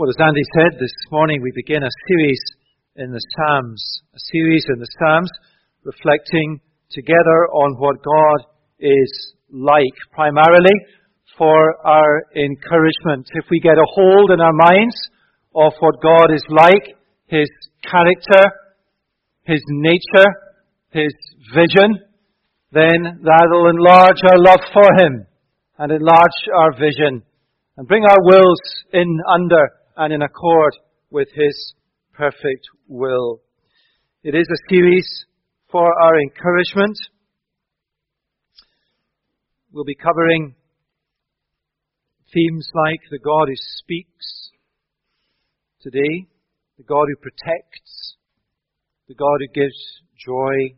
Well, as Andy said, this morning we begin a series in the Psalms, a series in the Psalms reflecting together on what God is like, primarily for our encouragement. If we get a hold in our minds of what God is like, His character, His nature, His vision, then that'll enlarge our love for Him and enlarge our vision and bring our wills in under and in accord with His perfect will. It is a series for our encouragement. We'll be covering themes like the God who speaks today, the God who protects, the God who gives joy,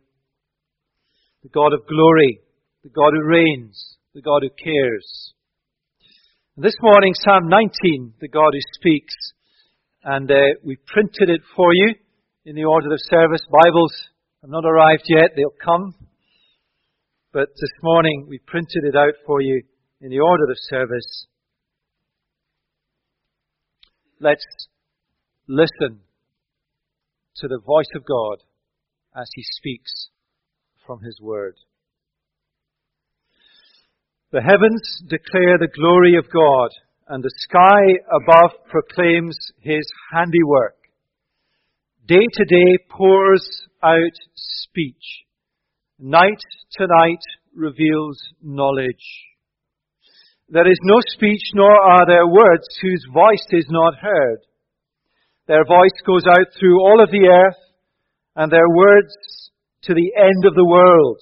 the God of glory, the God who reigns, the God who cares. This morning, Psalm 19, the God who speaks, and uh, we printed it for you in the order of service. Bibles have not arrived yet, they'll come. But this morning, we printed it out for you in the order of service. Let's listen to the voice of God as He speaks from His Word. The heavens declare the glory of God, and the sky above proclaims His handiwork. Day to day pours out speech. Night to night reveals knowledge. There is no speech nor are there words whose voice is not heard. Their voice goes out through all of the earth and their words to the end of the world.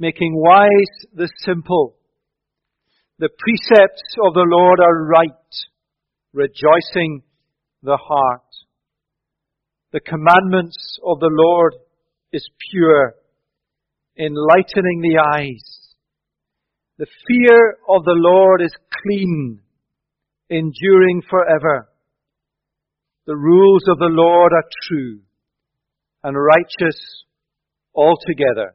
making wise the simple. The precepts of the Lord are right, rejoicing the heart. The commandments of the Lord is pure, enlightening the eyes. The fear of the Lord is clean, enduring forever. The rules of the Lord are true and righteous altogether.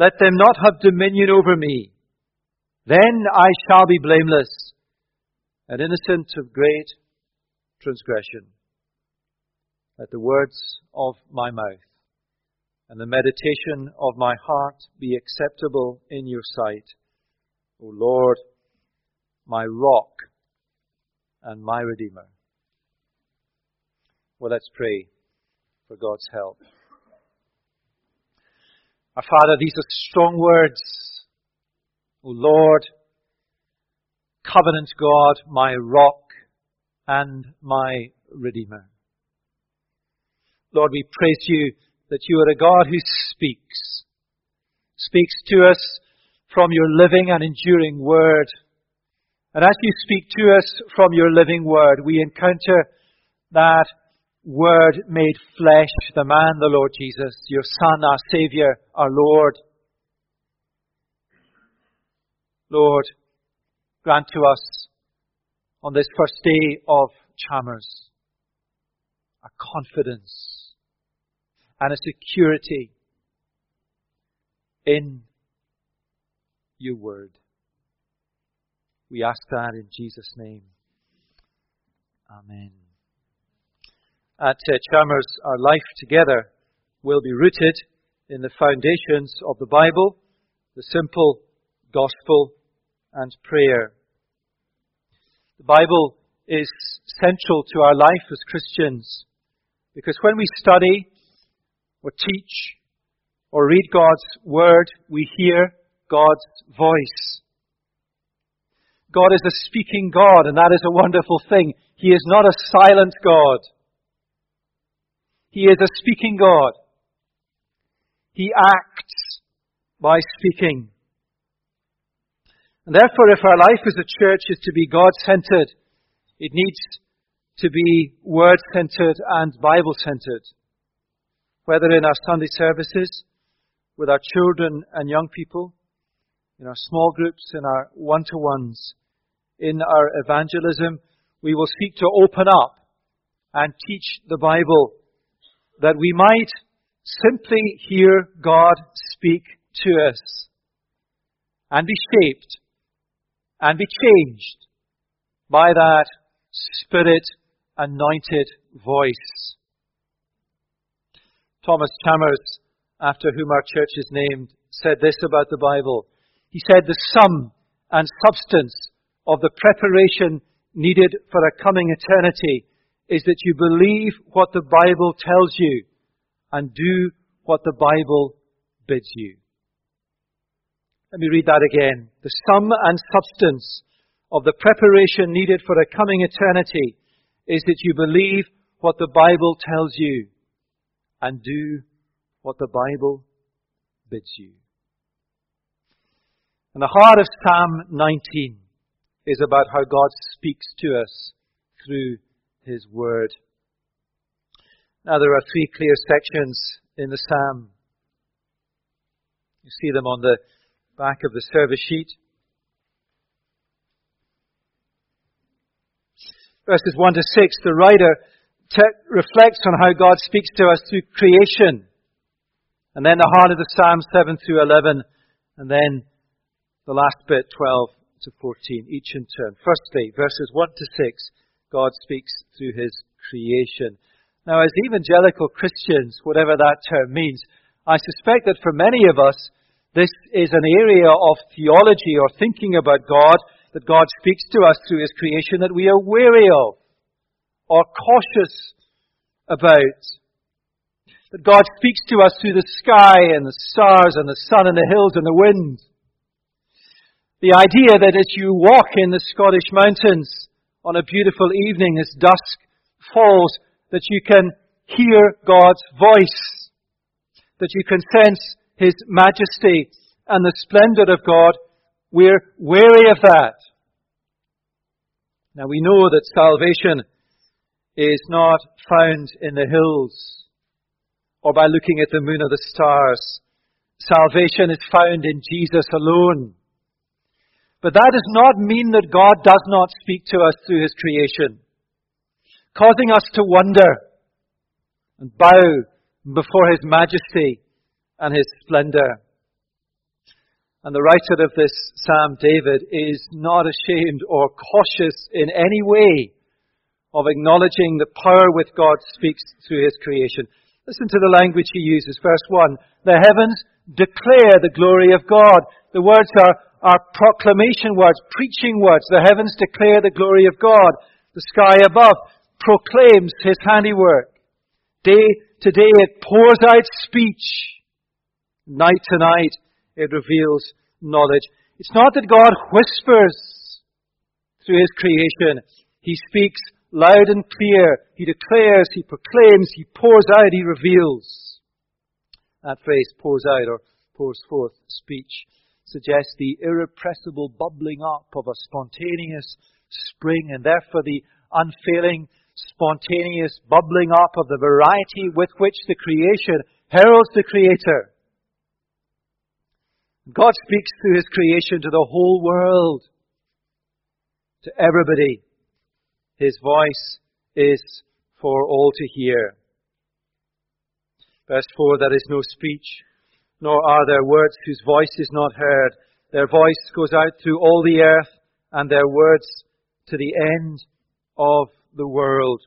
Let them not have dominion over me. Then I shall be blameless and innocent of great transgression. Let the words of my mouth and the meditation of my heart be acceptable in your sight, O Lord, my rock and my redeemer. Well, let's pray for God's help. Our Father, these are strong words. O Lord, covenant God, my rock and my redeemer. Lord, we praise you that you are a God who speaks, speaks to us from your living and enduring word. And as you speak to us from your living word, we encounter that Word made flesh, the man, the Lord Jesus, your Son, our Saviour, our Lord. Lord, grant to us on this first day of Chalmers a confidence and a security in your word. We ask that in Jesus' name. Amen at uh, Chalmers, our life together will be rooted in the foundations of the Bible, the simple gospel, and prayer. The Bible is central to our life as Christians. Because when we study or teach or read God's Word, we hear God's voice. God is a speaking God, and that is a wonderful thing. He is not a silent God. He is a speaking God. He acts by speaking. And therefore, if our life as a church is to be God centered, it needs to be word centered and Bible centered. Whether in our Sunday services, with our children and young people, in our small groups, in our one to ones, in our evangelism, we will seek to open up and teach the Bible that we might simply hear God speak to us and be shaped and be changed by that Spirit anointed voice. Thomas Chalmers, after whom our church is named, said this about the Bible. He said, The sum and substance of the preparation needed for a coming eternity is that you believe what the Bible tells you and do what the Bible bids you. Let me read that again. The sum and substance of the preparation needed for a coming eternity is that you believe what the Bible tells you and do what the Bible bids you. And the heart of Psalm 19 is about how God speaks to us through His Word. Now there are three clear sections in the Psalm. You see them on the back of the service sheet. Verses 1 to 6, the writer te- reflects on how God speaks to us through creation. And then the heart of the Psalm 7 through 11. And then the last bit, 12 to 14, each in turn. Firstly, verses 1 to 6, God speaks through his creation. Now, as evangelical Christians, whatever that term means, I suspect that for many of us, this is an area of theology or thinking about God, that God speaks to us through his creation that we are wary of or cautious about. That God speaks to us through the sky and the stars and the sun and the hills and the wind. The idea that as you walk in the Scottish mountains on a beautiful evening as dusk falls, that you can hear God's voice, that you can sense His majesty and the splendor of God, we're weary of that. Now we know that salvation is not found in the hills or by looking at the moon or the stars. Salvation is found in Jesus alone. But that does not mean that God does not speak to us through His creation, causing us to wonder and bow before His majesty and His splendor. And the writer of this Psalm, David, is not ashamed or cautious in any way of acknowledging the power with God speaks through His creation. Listen to the language he uses. Verse 1. The heavens declare the glory of God. The words are are proclamation words, preaching words. The heavens declare the glory of God. The sky above proclaims his handiwork. Day to day it pours out speech. Night to night it reveals knowledge. It's not that God whispers through his creation. He speaks loud and clear. He declares, he proclaims, he pours out, he reveals. That phrase, pours out or pours forth speech suggests the irrepressible bubbling up of a spontaneous spring and therefore the unfailing spontaneous bubbling up of the variety with which the creation heralds the Creator. God speaks through His creation to the whole world, to everybody. His voice is for all to hear. Verse 4 There is no speech nor are there words whose voice is not heard. Their voice goes out through all the earth, and their words to the end of the world.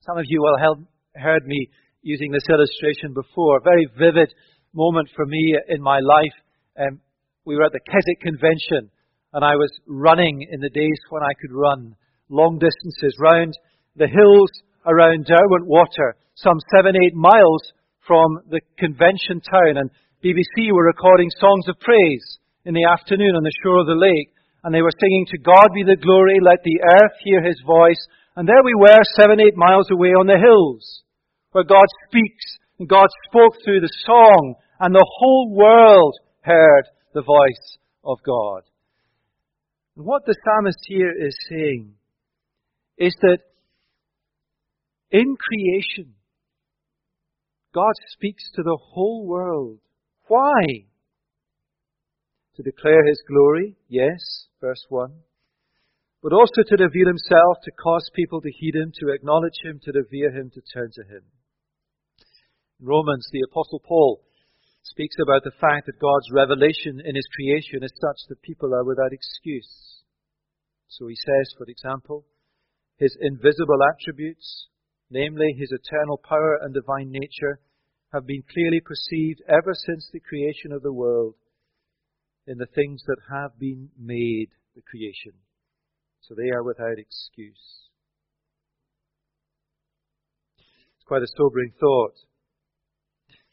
Some of you will have heard me using this illustration before. A very vivid moment for me in my life. Um, we were at the Keswick Convention, and I was running in the days when I could run long distances round the hills around Derwentwater, some seven, eight miles from the convention town. And BBC were recording songs of praise in the afternoon on the shore of the lake. And they were singing, To God be the glory, let the earth hear his voice. And there we were, seven, eight miles away on the hills, where God speaks, and God spoke through the song, and the whole world heard the voice of God. And what the psalmist here is saying is that in creation, God speaks to the whole world. Why? To declare His glory, yes, verse 1. But also to reveal Himself, to cause people to heed Him, to acknowledge Him, to revere Him, to turn to Him. In Romans, the Apostle Paul speaks about the fact that God's revelation in His creation is such that people are without excuse. So he says, for example, His invisible attributes, namely His eternal power and divine nature, have been clearly perceived ever since the creation of the world in the things that have been made, the creation. So they are without excuse. It's quite a sobering thought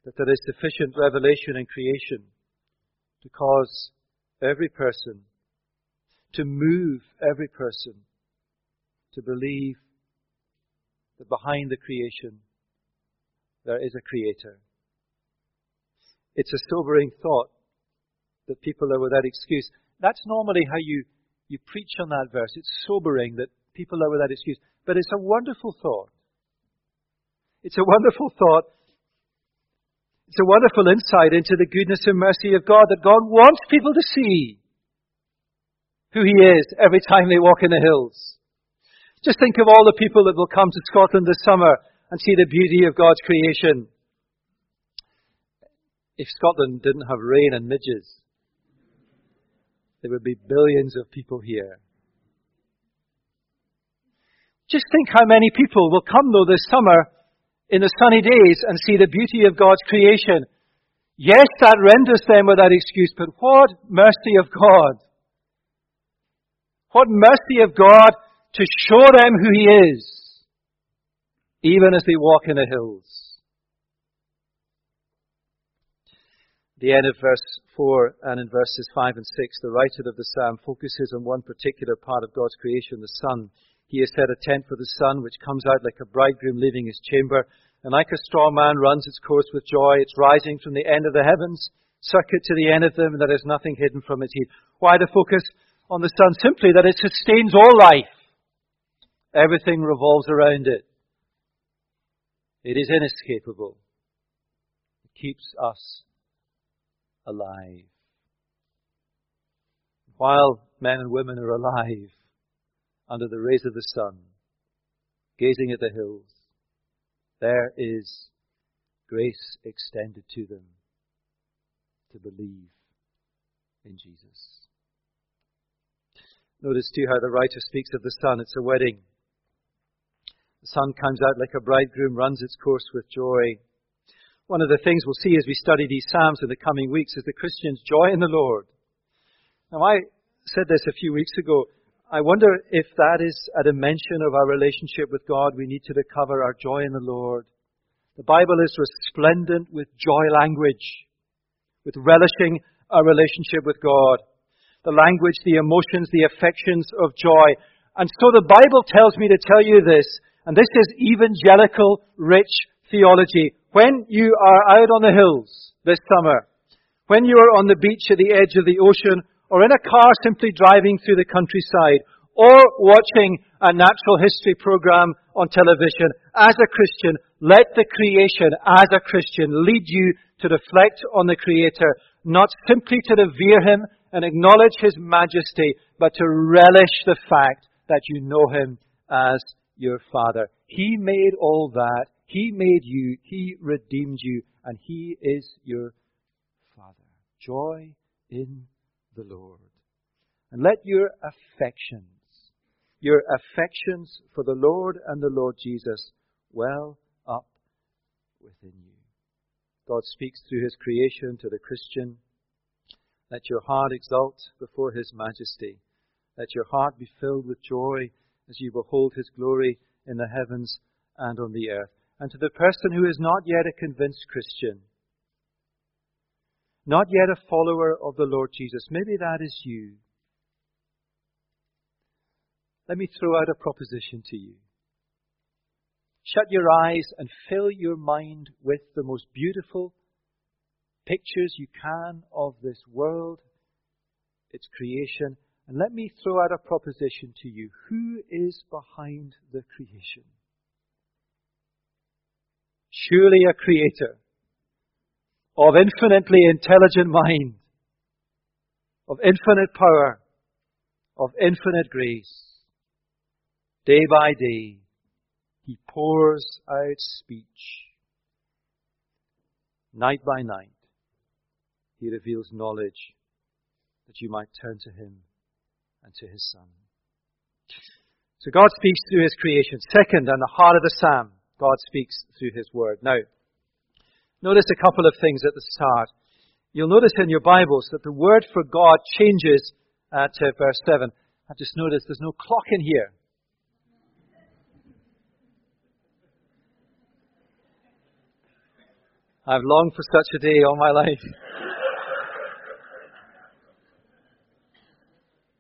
that there is sufficient revelation in creation to cause every person, to move every person to believe that behind the creation there is a creator. It's a sobering thought that people are without excuse. That's normally how you, you preach on that verse. It's sobering that people are without excuse. But it's a wonderful thought. It's a wonderful thought. It's a wonderful insight into the goodness and mercy of God that God wants people to see who He is every time they walk in the hills. Just think of all the people that will come to Scotland this summer and see the beauty of God's creation. If Scotland didn't have rain and midges, there would be billions of people here. Just think how many people will come though this summer in the sunny days and see the beauty of God's creation. Yes, that renders them without excuse, but what mercy of God. What mercy of God to show them who He is even as they walk in the hills. The end of verse 4 and in verses 5 and 6, the writer of the psalm focuses on one particular part of God's creation, the sun. He has set a tent for the sun, which comes out like a bridegroom leaving his chamber, and like a strong man runs its course with joy. It's rising from the end of the heavens, circuit to the end of them, and there is nothing hidden from its heat. Why the focus on the sun? Simply that it sustains all life. Everything revolves around it. It is inescapable. It keeps us alive. While men and women are alive under the rays of the sun, gazing at the hills, there is grace extended to them to believe in Jesus. Notice too how the writer speaks of the sun. It's a wedding. The sun comes out like a bridegroom, runs its course with joy. One of the things we'll see as we study these Psalms in the coming weeks is the Christian's joy in the Lord. Now, I said this a few weeks ago. I wonder if that is a dimension of our relationship with God we need to recover our joy in the Lord. The Bible is resplendent with joy language, with relishing our relationship with God. The language, the emotions, the affections of joy. And so the Bible tells me to tell you this and this is evangelical, rich theology. When you are out on the hills this summer, when you are on the beach at the edge of the ocean, or in a car simply driving through the countryside, or watching a natural history program on television, as a Christian, let the creation as a Christian lead you to reflect on the Creator, not simply to revere Him and acknowledge His majesty, but to relish the fact that you know Him as your Father. He made all that. He made you. He redeemed you. And He is your Father. Joy in the Lord. And let your affections, your affections for the Lord and the Lord Jesus well up within you. God speaks through His creation to the Christian. Let your heart exult before His majesty. Let your heart be filled with joy as you behold his glory in the heavens and on the earth. And to the person who is not yet a convinced Christian, not yet a follower of the Lord Jesus, maybe that is you. Let me throw out a proposition to you. Shut your eyes and fill your mind with the most beautiful pictures you can of this world, its creation, and let me throw out a proposition to you. Who is behind the creation? Surely a creator of infinitely intelligent mind, of infinite power, of infinite grace. Day by day, he pours out speech. Night by night, he reveals knowledge that you might turn to him and to his Son. So God speaks through his creation. Second, and the heart of the psalm, God speaks through his word. Now, notice a couple of things at the start. You'll notice in your Bibles that the word for God changes at uh, verse 7. I just noticed there's no clock in here. I've longed for such a day all my life.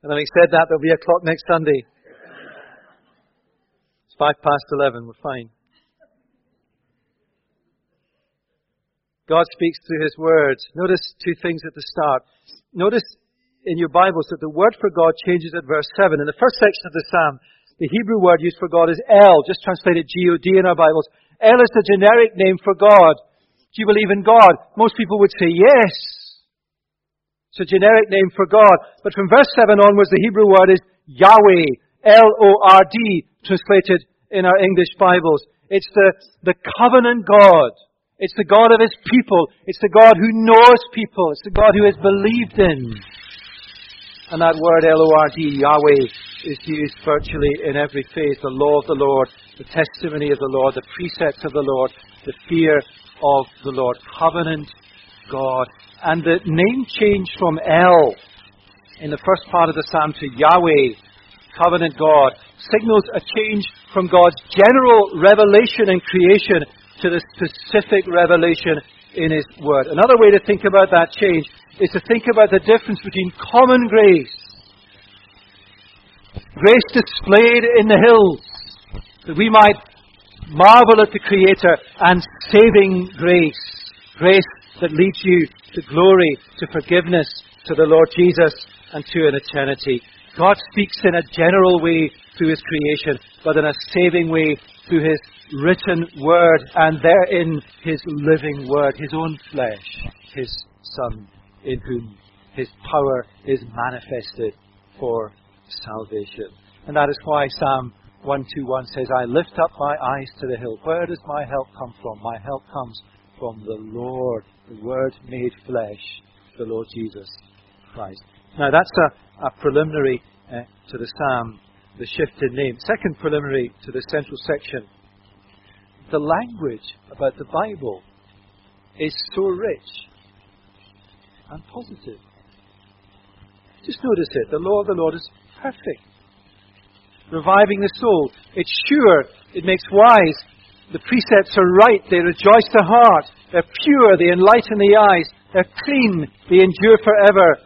And having said that, there'll be a clock next Sunday. It's five past eleven. We're fine. God speaks through His Word. Notice two things at the start. Notice in your Bibles that the word for God changes at verse 7. In the first section of the Psalm, the Hebrew word used for God is El, just translated G-O-D in our Bibles. El is the generic name for God. Do you believe in God? Most people would say yes. It's a generic name for God. But from verse 7 onwards, the Hebrew word is Yahweh. L-O-R-D, translated in our English Bibles. It's the, the covenant God. It's the God of His people. It's the God who knows people. It's the God who is believed in. And that word L-O-R-D, Yahweh, is used virtually in every faith. The law of the Lord, the testimony of the Lord, the precepts of the Lord, the fear of the Lord. Covenant God. And the name change from El in the first part of the psalm to Yahweh, covenant God, signals a change from God's general revelation and creation to the specific revelation in His Word. Another way to think about that change is to think about the difference between common grace, grace displayed in the hills, that we might marvel at the Creator, and saving grace, grace that leads you to glory, to forgiveness, to the Lord Jesus, and to an eternity. God speaks in a general way through His creation, but in a saving way through His written word, and therein His living word, His own flesh, His Son, in whom His power is manifested for salvation. And that is why Psalm 121 says, I lift up my eyes to the hill. Where does my help come from? My help comes from the Lord, the Word made flesh, the Lord Jesus Christ. Now that's a, a preliminary uh, to the psalm, the shift in name. Second preliminary to the central section. The language about the Bible is so rich and positive. Just notice it. The law of the Lord is perfect, reviving the soul. It's sure. It makes wise. The precepts are right, they rejoice the heart. They're pure, they enlighten the eyes. They're clean, they endure forever.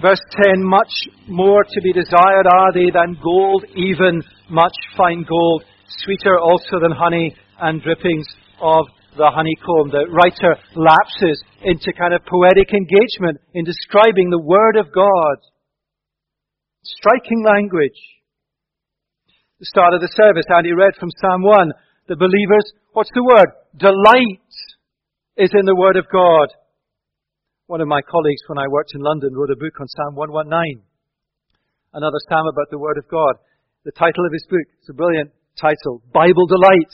Verse 10 Much more to be desired are they than gold, even much fine gold, sweeter also than honey and drippings of the honeycomb. The writer lapses into kind of poetic engagement in describing the Word of God. Striking language. The start of the service, Andy read from Psalm 1 the believers, what's the word? Delight is in the Word of God. One of my colleagues, when I worked in London, wrote a book on Psalm 119. Another psalm about the Word of God. The title of his book, it's a brilliant title, Bible Delight.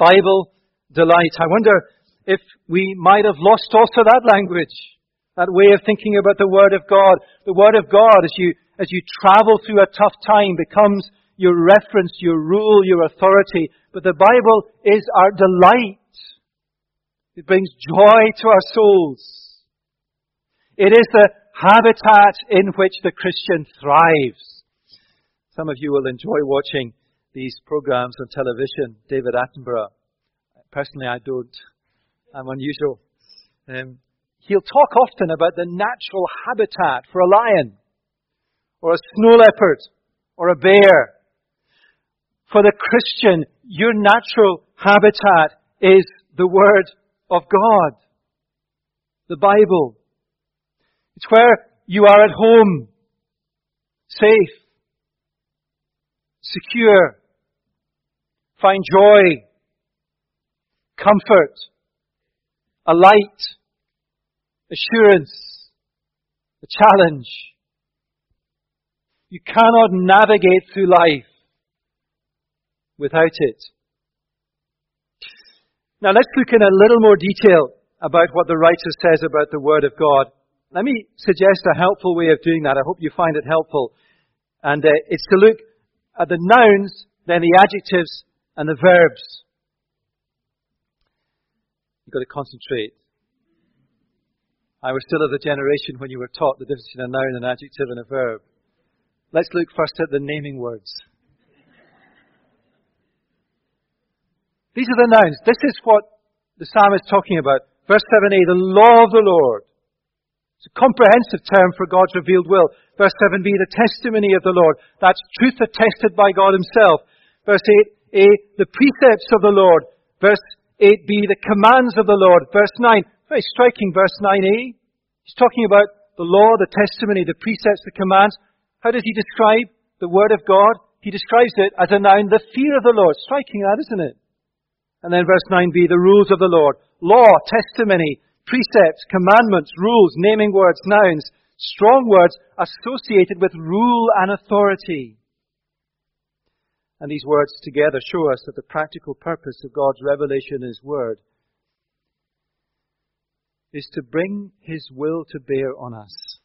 Bible Delight. I wonder if we might have lost also that language, that way of thinking about the Word of God. The Word of God, as you, as you travel through a tough time, becomes your reference, your rule, your authority. But the Bible is our delight. It brings joy to our souls. It is the habitat in which the Christian thrives. Some of you will enjoy watching these programs on television. David Attenborough. Personally, I don't. I'm unusual. Um, he'll talk often about the natural habitat for a lion, or a snow leopard, or a bear. For the Christian, your natural habitat is the Word of God, the Bible. It's where you are at home, safe, secure, find joy, comfort, a light, assurance, a challenge. You cannot navigate through life without it. Now let's look in a little more detail about what the writer says about the Word of God. Let me suggest a helpful way of doing that. I hope you find it helpful. And uh, it's to look at the nouns, then the adjectives, and the verbs. You've got to concentrate. I was still of the generation when you were taught the difference between a noun, an adjective, and a verb. Let's look first at the naming words. These are the nouns. This is what the psalmist is talking about. Verse 7a, the law of the Lord. It's a comprehensive term for God's revealed will. Verse 7b, the testimony of the Lord. That's truth attested by God Himself. Verse 8a, the precepts of the Lord. Verse 8b, the commands of the Lord. Verse 9, very striking, verse 9a. He's talking about the law, the testimony, the precepts, the commands. How does he describe the Word of God? He describes it as a noun, the fear of the Lord. Striking that, isn't it? And then verse 9b, the rules of the Lord. Law, testimony, precepts, commandments, rules, naming words, nouns, strong words associated with rule and authority. And these words together show us that the practical purpose of God's revelation in His Word is to bring His will to bear on us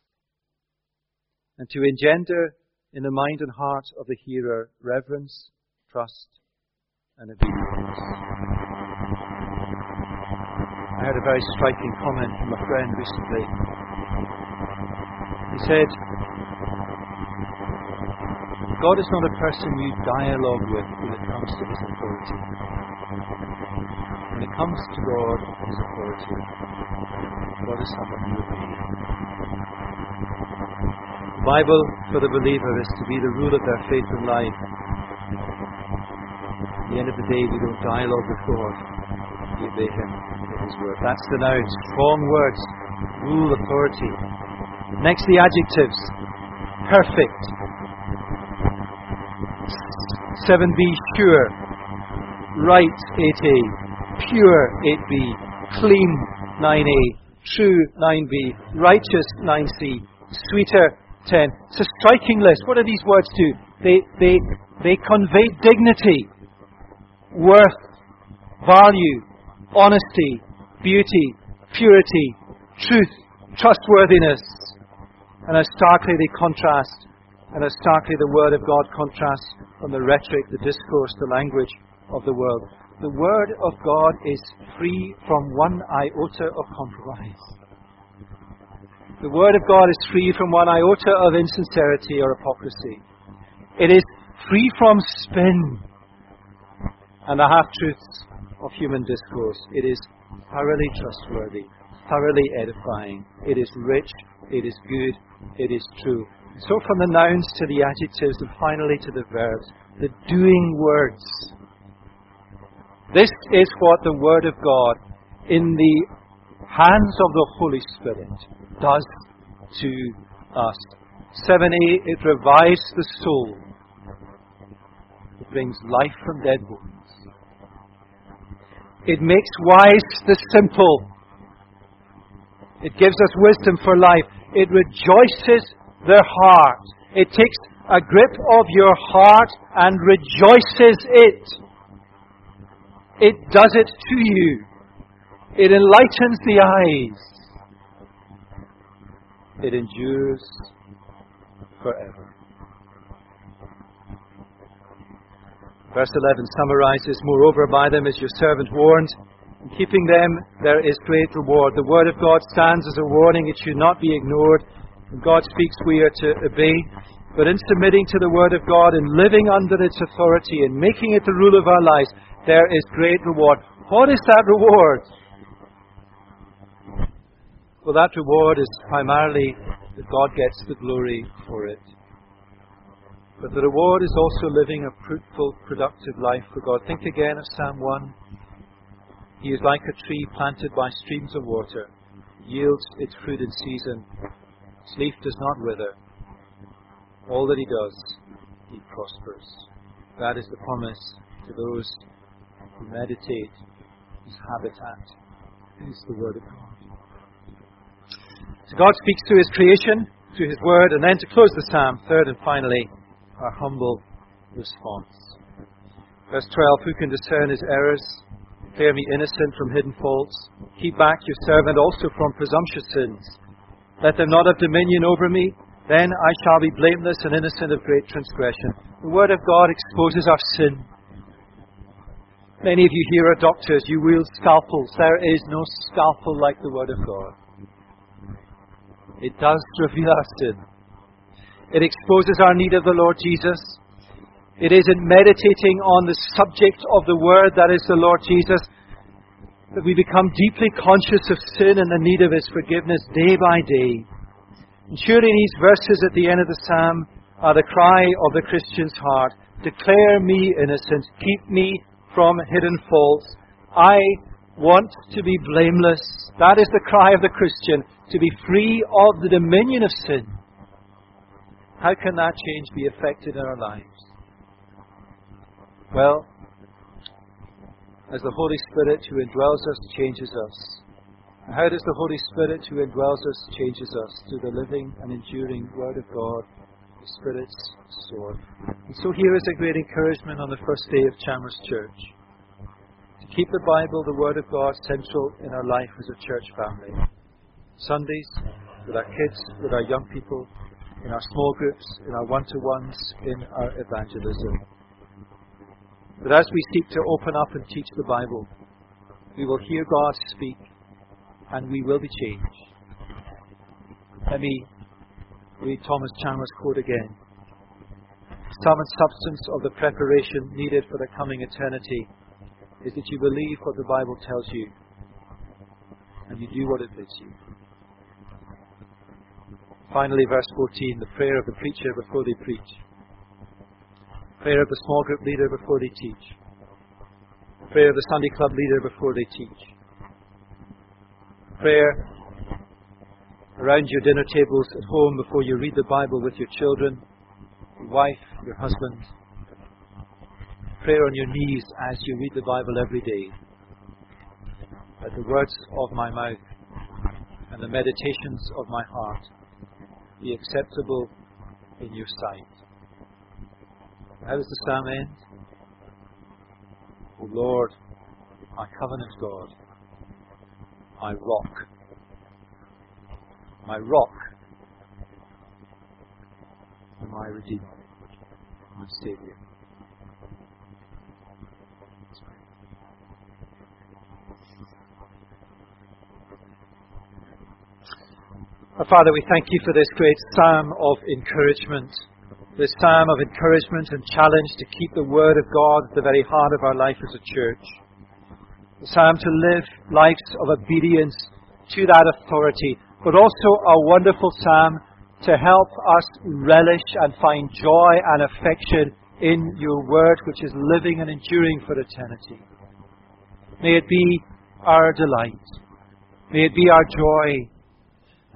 and to engender in the mind and heart of the hearer reverence, trust, and obedience. I had a very striking comment from a friend recently. He said, God is not a person you dialogue with when it comes to his authority. When it comes to God, his authority, God is someone you obey. The Bible for the believer is to be the rule of their faith and life. At the end of the day, we don't dialogue with God, we obey Him. That's the noun. Strong words. Rule authority. Next, the adjectives. Perfect. 7b, sure. Right, 8a. Pure, 8b. Clean, 9a. True, 9b. Righteous, 9c. Sweeter, 10. It's a striking list. What do these words do? They, they, they convey dignity, worth, value, honesty, beauty, purity, truth, trustworthiness. And how starkly they contrast, and how starkly the Word of God contrasts from the rhetoric, the discourse, the language of the world. The Word of God is free from one iota of compromise. The Word of God is free from one iota of insincerity or hypocrisy. It is free from spin and the half truths of human discourse. It is thoroughly trustworthy, thoroughly edifying. It is rich, it is good, it is true. So from the nouns to the adjectives and finally to the verbs, the doing words. This is what the Word of God in the hands of the Holy Spirit does to us. 7a, it revives the soul. It brings life from dead bones. It makes wise the simple. It gives us wisdom for life. It rejoices the heart. It takes a grip of your heart and rejoices it. It does it to you. It enlightens the eyes. It endures forever. Verse 11 summarizes, Moreover, by them is your servant warned. In keeping them, there is great reward. The word of God stands as a warning. It should not be ignored. When God speaks, we are to obey. But in submitting to the Word of God and living under its authority and making it the rule of our lives, there is great reward. What is that reward? Well, that reward is primarily that God gets the glory for it. But the reward is also living a fruitful, productive life for God. Think again of Psalm 1. He is like a tree planted by streams of water, yields its fruit in season. Its leaf does not wither. All that he does, he prospers. That is the promise to those who meditate his habitat is the Word of God. So God speaks to His creation, through His Word, and then to close the psalm, third and finally, our humble response. Verse 12 Who can discern his errors? Declare me innocent from hidden faults. Keep back your servant also from presumptuous sins. Let them not have dominion over me. Then I shall be blameless and innocent of great transgression. The Word of God exposes our sin. Many of you here are doctors. You wield scalpels. There is no scalpel like the Word of God. It does reveal our sin. It exposes our need of the Lord Jesus. It is in meditating on the subject of the Word that is the Lord Jesus that we become deeply conscious of sin and the need of His forgiveness day by day. And surely these verses at the end of the psalm are the cry of the Christian's heart. Declare me innocent. Keep me from hidden faults. I want to be blameless. That is the cry of the Christian, to be free of the dominion of sin. How can that change be effected in our lives? Well, as the Holy Spirit who indwells us changes us. How does the Holy Spirit who indwells us changes us? Through the living and enduring Word of God, the Spirit's sword. And so here is a great encouragement on the first day of Chalmers Church. To keep the Bible, the Word of God, central in our life as a church family. Sundays, with our kids, with our young people, in our small groups, in our one to ones, in our evangelism. But as we seek to open up and teach the Bible, we will hear God speak and we will be changed. Let me read Thomas Chalmers' quote again. Sum and substance of the preparation needed for the coming eternity is that you believe what the Bible tells you and you do what it bids you. Finally, verse 14, the prayer of the preacher before they preach. Prayer of the small group leader before they teach. Prayer of the Sunday club leader before they teach. Prayer around your dinner tables at home before you read the Bible with your children, your wife, your husband. Prayer on your knees as you read the Bible every day. Let the words of my mouth and the meditations of my heart be acceptable in your sight. How does the psalm end? O Lord, my covenant God, my rock, my rock, and my Redeemer, my Saviour. Father, we thank you for this great psalm of encouragement, this psalm of encouragement and challenge to keep the Word of God at the very heart of our life as a church. The psalm to live lives of obedience to that authority, but also a wonderful psalm to help us relish and find joy and affection in your Word, which is living and enduring for eternity. May it be our delight. May it be our joy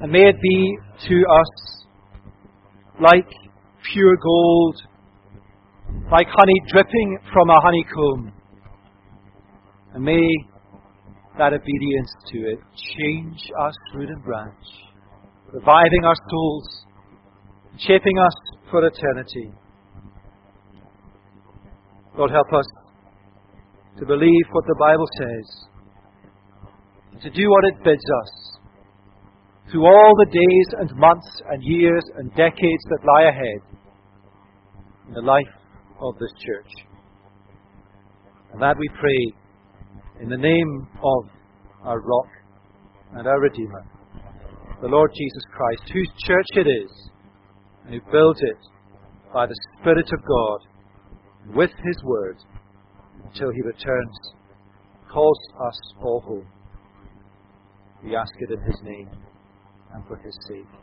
and may it be to us like pure gold, like honey dripping from a honeycomb. And may that obedience to it change us root and branch, reviving our souls, shaping us for eternity. Lord, help us to believe what the Bible says, to do what it bids us through all the days and months and years and decades that lie ahead in the life of this church. And that we pray in the name of our rock and our Redeemer, the Lord Jesus Christ, whose church it is, and who built it by the Spirit of God with His Word until He returns, calls us all home. We ask it in His name and for His sake.